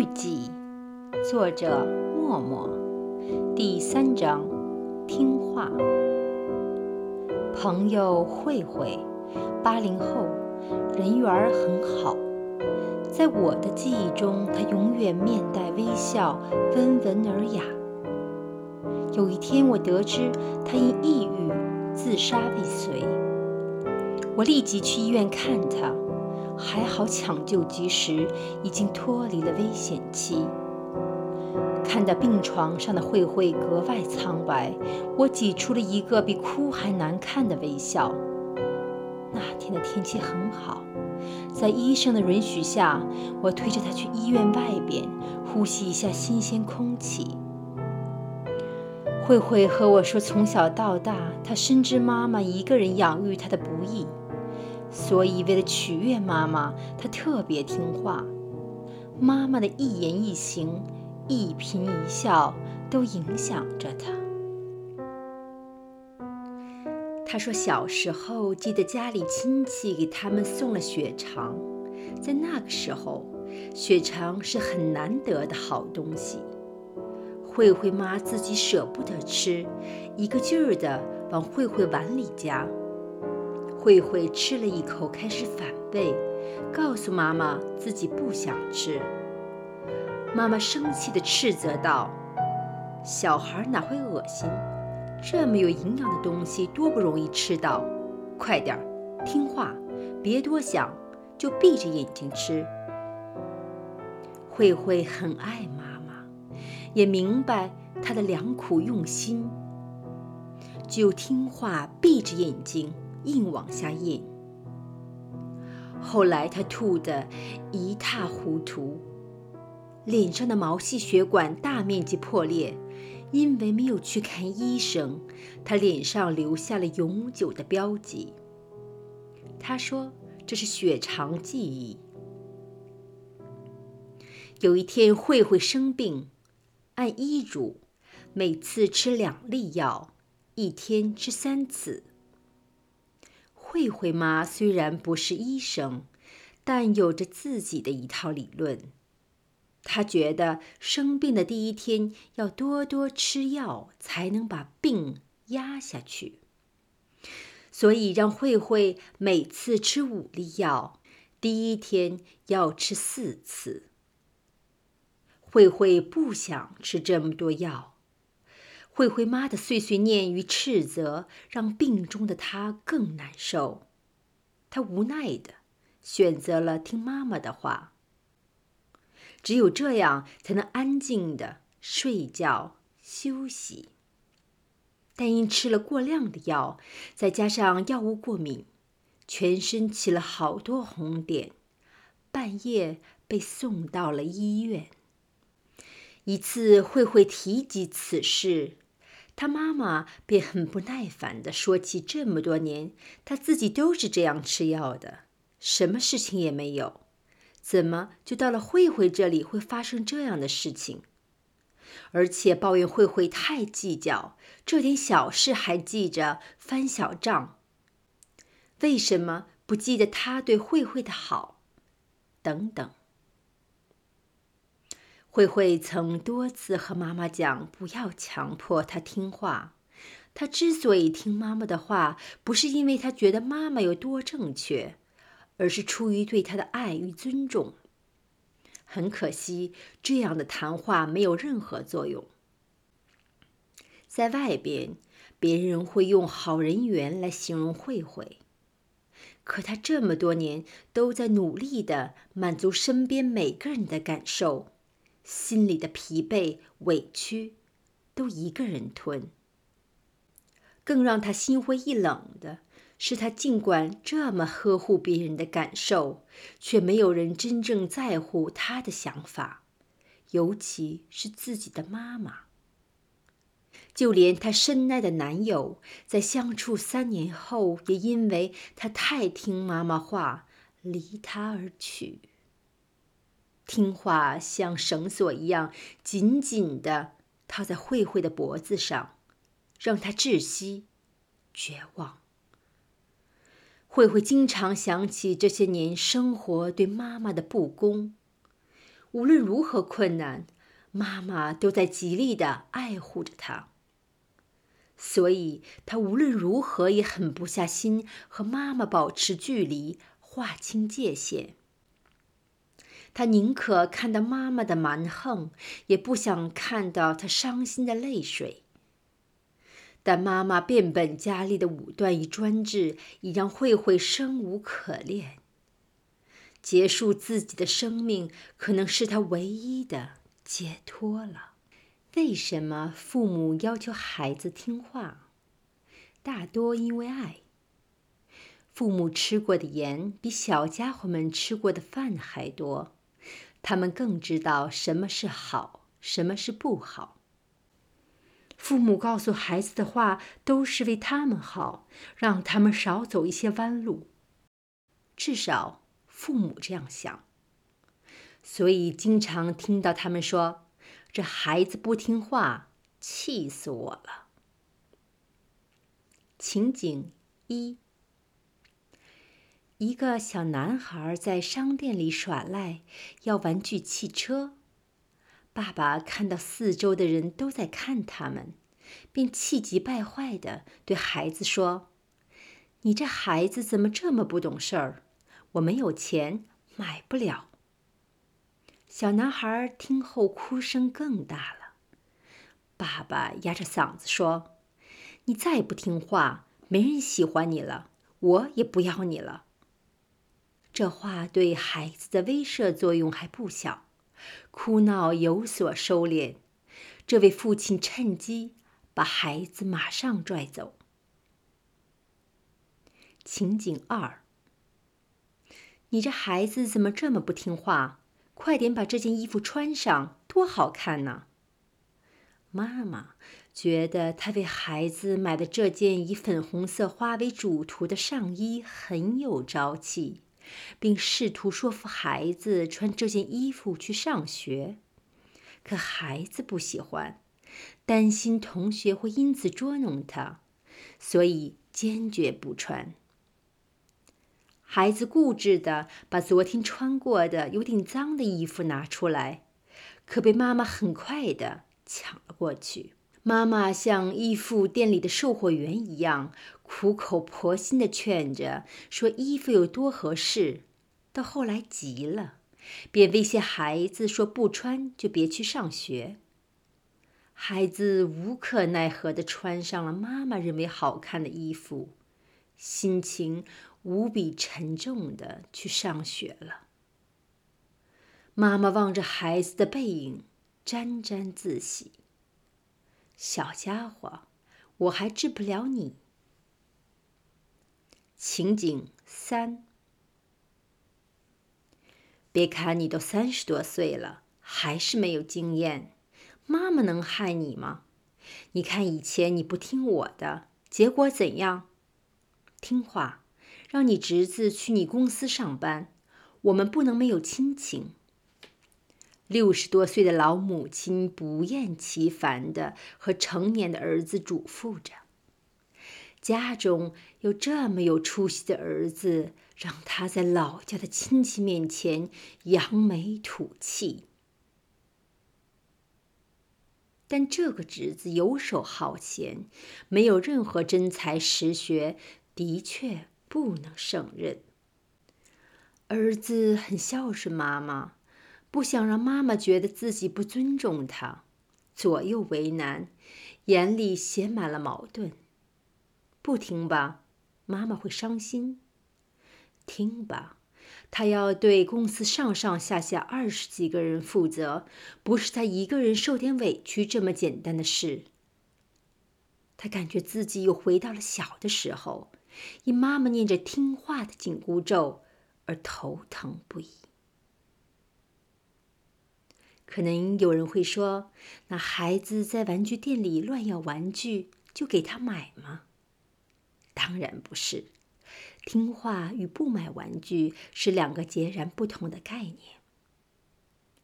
日记，作者默默，第三章，听话。朋友慧慧，八零后，人缘很好。在我的记忆中，她永远面带微笑，温文尔雅。有一天，我得知她因抑郁自杀未遂，我立即去医院看她。还好抢救及时，已经脱离了危险期。看到病床上的慧慧格外苍白，我挤出了一个比哭还难看的微笑。那天的天气很好，在医生的允许下，我推着她去医院外边呼吸一下新鲜空气。慧慧和我说，从小到大，她深知妈妈一个人养育她的不易。所以，为了取悦妈妈，他特别听话。妈妈的一言一行、一颦一笑都影响着他。他说，小时候记得家里亲戚给他们送了血肠，在那个时候，血肠是很难得的好东西。慧慧妈自己舍不得吃，一个劲儿的往慧慧碗里夹。慧慧吃了一口，开始反胃，告诉妈妈自己不想吃。妈妈生气地斥责道：“小孩哪会恶心？这么有营养的东西多不容易吃到，快点，听话，别多想，就闭着眼睛吃。”慧慧很爱妈妈，也明白她的良苦用心，就听话，闭着眼睛。硬往下咽。后来他吐得一塌糊涂，脸上的毛细血管大面积破裂，因为没有去看医生，他脸上留下了永久的标记。他说这是血肠记忆。有一天慧慧生病，按医嘱，每次吃两粒药，一天吃三次。慧慧妈虽然不是医生，但有着自己的一套理论。她觉得生病的第一天要多多吃药，才能把病压下去。所以让慧慧每次吃五粒药，第一天要吃四次。慧慧不想吃这么多药。慧慧妈的碎碎念与斥责，让病中的她更难受。她无奈的选择了听妈妈的话。只有这样，才能安静的睡觉休息。但因吃了过量的药，再加上药物过敏，全身起了好多红点，半夜被送到了医院。一次，慧慧提及此事。他妈妈便很不耐烦地说起：“这么多年，他自己都是这样吃药的，什么事情也没有，怎么就到了慧慧这里会发生这样的事情？而且抱怨慧慧太计较，这点小事还记着翻小账。为什么不记得他对慧慧的好？等等。”慧慧曾多次和妈妈讲，不要强迫她听话。她之所以听妈妈的话，不是因为她觉得妈妈有多正确，而是出于对她的爱与尊重。很可惜，这样的谈话没有任何作用。在外边，别人会用“好人缘”来形容慧慧，可她这么多年都在努力的满足身边每个人的感受。心里的疲惫、委屈，都一个人吞。更让他心灰意冷的是，他尽管这么呵护别人的感受，却没有人真正在乎他的想法，尤其是自己的妈妈。就连她深爱的男友，在相处三年后，也因为他太听妈妈话，离她而去。听话像绳索一样紧紧地套在慧慧的脖子上，让她窒息、绝望。慧慧经常想起这些年生活对妈妈的不公。无论如何困难，妈妈都在极力的爱护着她。所以，他无论如何也狠不下心和妈妈保持距离，划清界限。他宁可看到妈妈的蛮横，也不想看到她伤心的泪水。但妈妈变本加厉的武断与专制，已让慧慧生无可恋。结束自己的生命，可能是他唯一的解脱了。为什么父母要求孩子听话？大多因为爱。父母吃过的盐比小家伙们吃过的饭还多，他们更知道什么是好，什么是不好。父母告诉孩子的话都是为他们好，让他们少走一些弯路。至少父母这样想。所以经常听到他们说。这孩子不听话，气死我了。情景一：一个小男孩在商店里耍赖，要玩具汽车。爸爸看到四周的人都在看他们，便气急败坏的对孩子说：“你这孩子怎么这么不懂事儿？我没有钱，买不了。”小男孩听后哭声更大了。爸爸压着嗓子说：“你再不听话，没人喜欢你了，我也不要你了。”这话对孩子的威慑作用还不小，哭闹有所收敛。这位父亲趁机把孩子马上拽走。情景二：你这孩子怎么这么不听话？快点把这件衣服穿上，多好看呢！妈妈觉得她为孩子买的这件以粉红色花为主图的上衣很有朝气，并试图说服孩子穿这件衣服去上学。可孩子不喜欢，担心同学会因此捉弄他，所以坚决不穿。孩子固执地把昨天穿过的有点脏的衣服拿出来，可被妈妈很快地抢了过去。妈妈像衣服店里的售货员一样，苦口婆心的劝着，说衣服有多合适。到后来急了，便威胁孩子说不穿就别去上学。孩子无可奈何的穿上了妈妈认为好看的衣服，心情。无比沉重的去上学了。妈妈望着孩子的背影，沾沾自喜。小家伙，我还治不了你。情景三：别看你都三十多岁了，还是没有经验，妈妈能害你吗？你看以前你不听我的，结果怎样？听话。让你侄子去你公司上班，我们不能没有亲情。六十多岁的老母亲不厌其烦地和成年的儿子嘱咐着：家中有这么有出息的儿子，让他在老家的亲戚面前扬眉吐气。但这个侄子游手好闲，没有任何真才实学，的确。不能胜任。儿子很孝顺妈妈，不想让妈妈觉得自己不尊重他，左右为难，眼里写满了矛盾。不听吧，妈妈会伤心；听吧，他要对公司上上下下二十几个人负责，不是他一个人受点委屈这么简单的事。他感觉自己又回到了小的时候。因妈妈念着听话的紧箍咒而头疼不已。可能有人会说：“那孩子在玩具店里乱要玩具，就给他买吗？”当然不是，听话与不买玩具是两个截然不同的概念。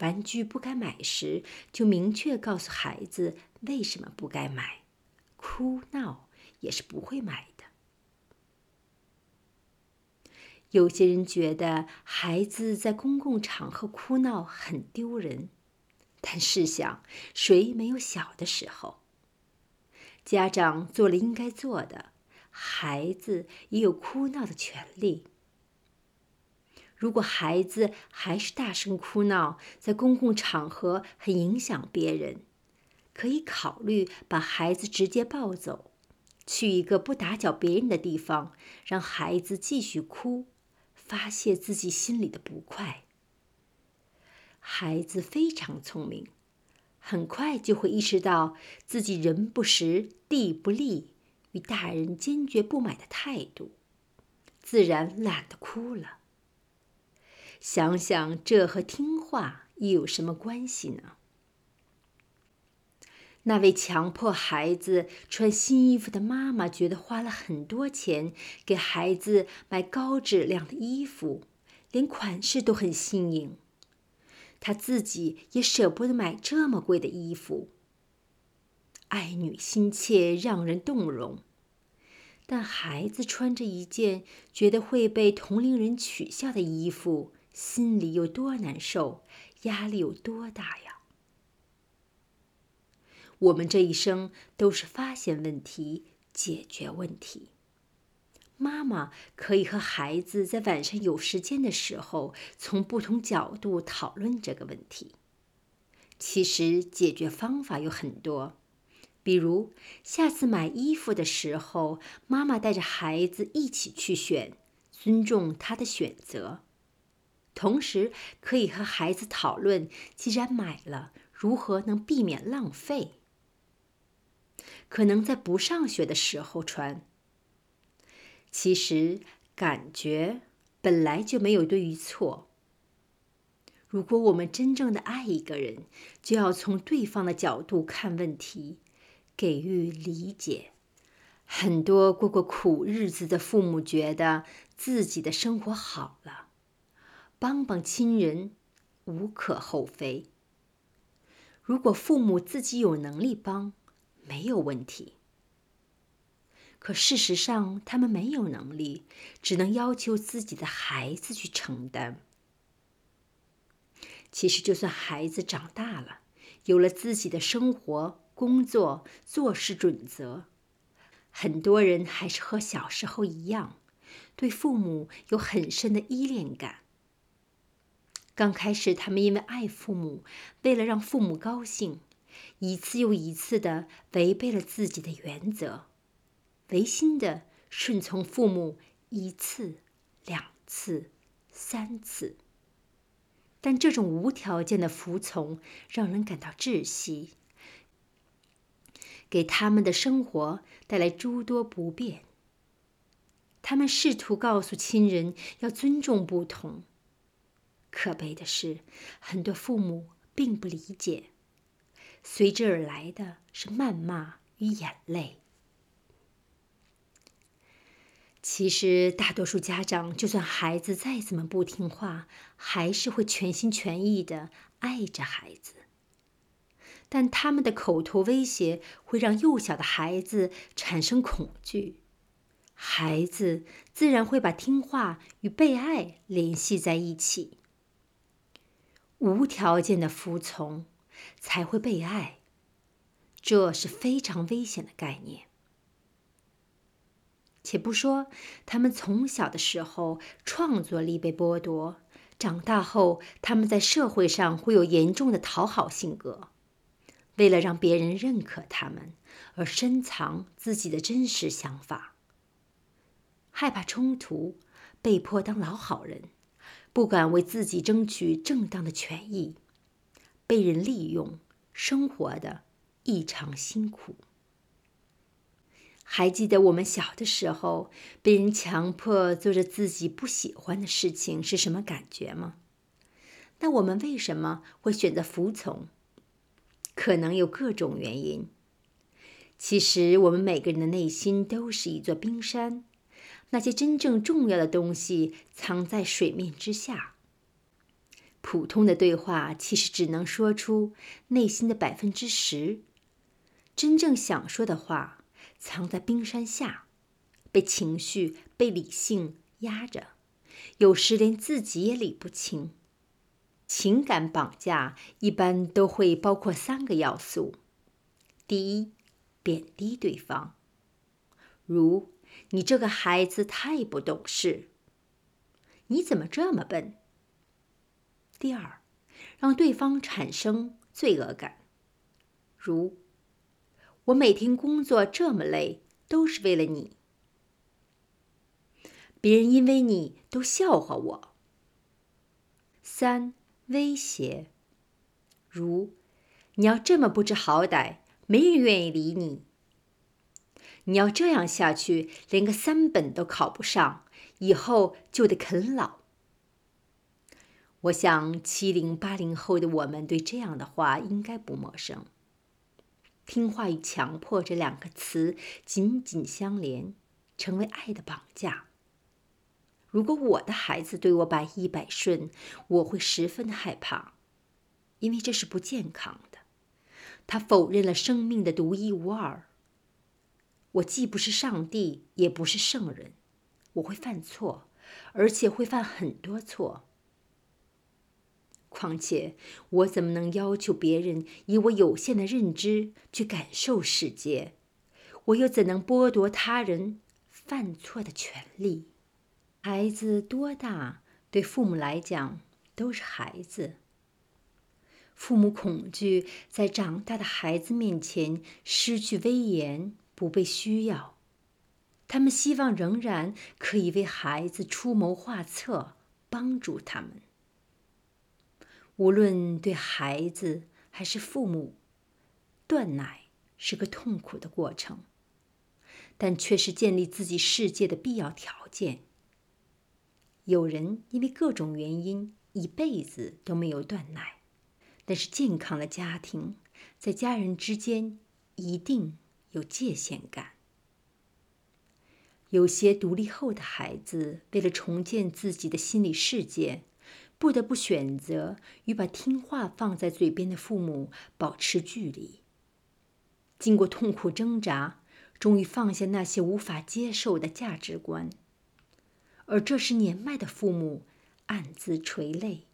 玩具不该买时，就明确告诉孩子为什么不该买，哭闹也是不会买的。有些人觉得孩子在公共场合哭闹很丢人，但试想，谁没有小的时候？家长做了应该做的，孩子也有哭闹的权利。如果孩子还是大声哭闹，在公共场合很影响别人，可以考虑把孩子直接抱走，去一个不打搅别人的地方，让孩子继续哭。发泄自己心里的不快。孩子非常聪明，很快就会意识到自己人不识、地不利，与大人坚决不买的态度，自然懒得哭了。想想这和听话又有什么关系呢？那位强迫孩子穿新衣服的妈妈，觉得花了很多钱给孩子买高质量的衣服，连款式都很新颖。她自己也舍不得买这么贵的衣服。爱女心切，让人动容。但孩子穿着一件觉得会被同龄人取笑的衣服，心里有多难受，压力有多大呀？我们这一生都是发现问题、解决问题。妈妈可以和孩子在晚上有时间的时候，从不同角度讨论这个问题。其实解决方法有很多，比如下次买衣服的时候，妈妈带着孩子一起去选，尊重他的选择。同时可以和孩子讨论，既然买了，如何能避免浪费。可能在不上学的时候穿。其实感觉本来就没有对与错。如果我们真正的爱一个人，就要从对方的角度看问题，给予理解。很多过过苦日子的父母觉得自己的生活好了，帮帮亲人无可厚非。如果父母自己有能力帮，没有问题，可事实上他们没有能力，只能要求自己的孩子去承担。其实，就算孩子长大了，有了自己的生活、工作、做事准则，很多人还是和小时候一样，对父母有很深的依恋感。刚开始，他们因为爱父母，为了让父母高兴。一次又一次的违背了自己的原则，违心的顺从父母一次、两次、三次。但这种无条件的服从让人感到窒息，给他们的生活带来诸多不便。他们试图告诉亲人要尊重不同，可悲的是，很多父母并不理解。随之而来的是谩骂与眼泪。其实，大多数家长，就算孩子再怎么不听话，还是会全心全意的爱着孩子。但他们的口头威胁会让幼小的孩子产生恐惧，孩子自然会把听话与被爱联系在一起。无条件的服从。才会被爱，这是非常危险的概念。且不说他们从小的时候创作力被剥夺，长大后他们在社会上会有严重的讨好性格，为了让别人认可他们而深藏自己的真实想法，害怕冲突，被迫当老好人，不敢为自己争取正当的权益。被人利用，生活的异常辛苦。还记得我们小的时候，被人强迫做着自己不喜欢的事情是什么感觉吗？那我们为什么会选择服从？可能有各种原因。其实，我们每个人的内心都是一座冰山，那些真正重要的东西藏在水面之下。普通的对话其实只能说出内心的百分之十，真正想说的话藏在冰山下，被情绪、被理性压着，有时连自己也理不清。情感绑架一般都会包括三个要素：第一，贬低对方，如“你这个孩子太不懂事”，“你怎么这么笨”；第二，让对方产生罪恶感，如“我每天工作这么累，都是为了你”。别人因为你都笑话我。三威胁，如你要这么不知好歹，没人愿意理你。你要这样下去，连个三本都考不上，以后就得啃老。我想七零八零后的我们对这样的话应该不陌生。听话与强迫这两个词紧紧相连，成为爱的绑架。如果我的孩子对我百依百顺，我会十分的害怕，因为这是不健康的。他否认了生命的独一无二。我既不是上帝，也不是圣人，我会犯错，而且会犯很多错。况且，我怎么能要求别人以我有限的认知去感受世界？我又怎能剥夺他人犯错的权利？孩子多大，对父母来讲都是孩子。父母恐惧在长大的孩子面前失去威严，不被需要。他们希望仍然可以为孩子出谋划策，帮助他们。无论对孩子还是父母，断奶是个痛苦的过程，但却是建立自己世界的必要条件。有人因为各种原因一辈子都没有断奶，但是健康的家庭在家人之间一定有界限感。有些独立后的孩子为了重建自己的心理世界，不得不选择与把听话放在嘴边的父母保持距离。经过痛苦挣扎，终于放下那些无法接受的价值观。而这时，年迈的父母暗自垂泪，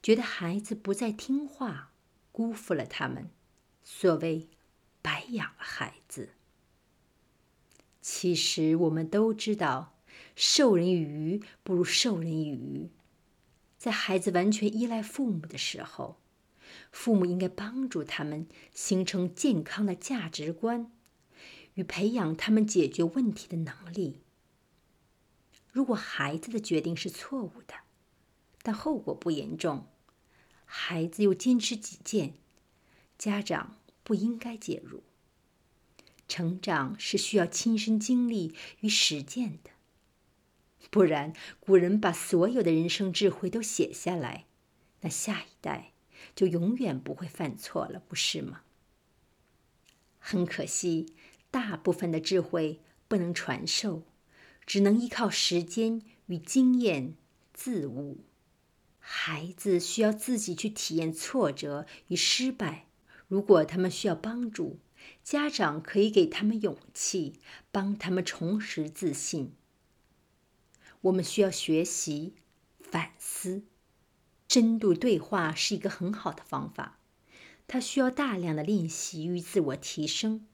觉得孩子不再听话，辜负了他们，所谓“白养了孩子”。其实我们都知道，授人以鱼不如授人以渔。在孩子完全依赖父母的时候，父母应该帮助他们形成健康的价值观，与培养他们解决问题的能力。如果孩子的决定是错误的，但后果不严重，孩子又坚持己见，家长不应该介入。成长是需要亲身经历与实践的，不然古人把所有的人生智慧都写下来，那下一代就永远不会犯错了，不是吗？很可惜，大部分的智慧不能传授。只能依靠时间与经验自悟。孩子需要自己去体验挫折与失败。如果他们需要帮助，家长可以给他们勇气，帮他们重拾自信。我们需要学习、反思、深度对话是一个很好的方法。它需要大量的练习与自我提升。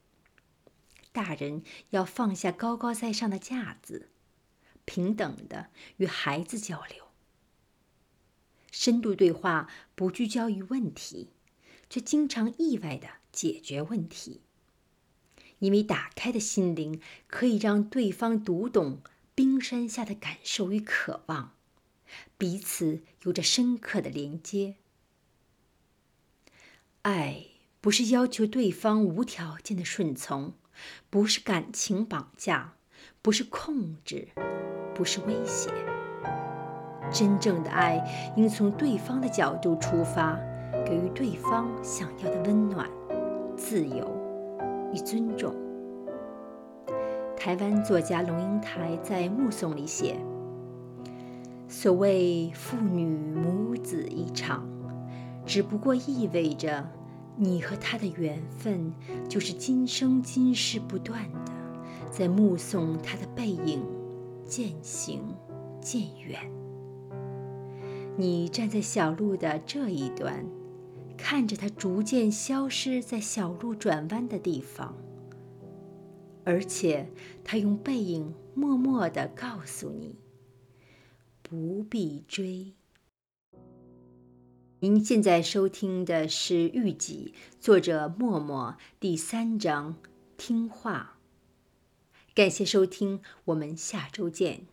大人要放下高高在上的架子，平等的与孩子交流。深度对话不聚焦于问题，却经常意外的解决问题。因为打开的心灵可以让对方读懂冰山下的感受与渴望，彼此有着深刻的连接。爱不是要求对方无条件的顺从。不是感情绑架，不是控制，不是威胁。真正的爱应从对方的角度出发，给予对方想要的温暖、自由与尊重。台湾作家龙应台在《目送》里写：“所谓父女母子一场，只不过意味着。”你和他的缘分，就是今生今世不断的在目送他的背影渐行渐远。你站在小路的这一端，看着他逐渐消失在小路转弯的地方，而且他用背影默默地告诉你：不必追。您现在收听的是《玉集》，作者默默，第三章，听话。感谢收听，我们下周见。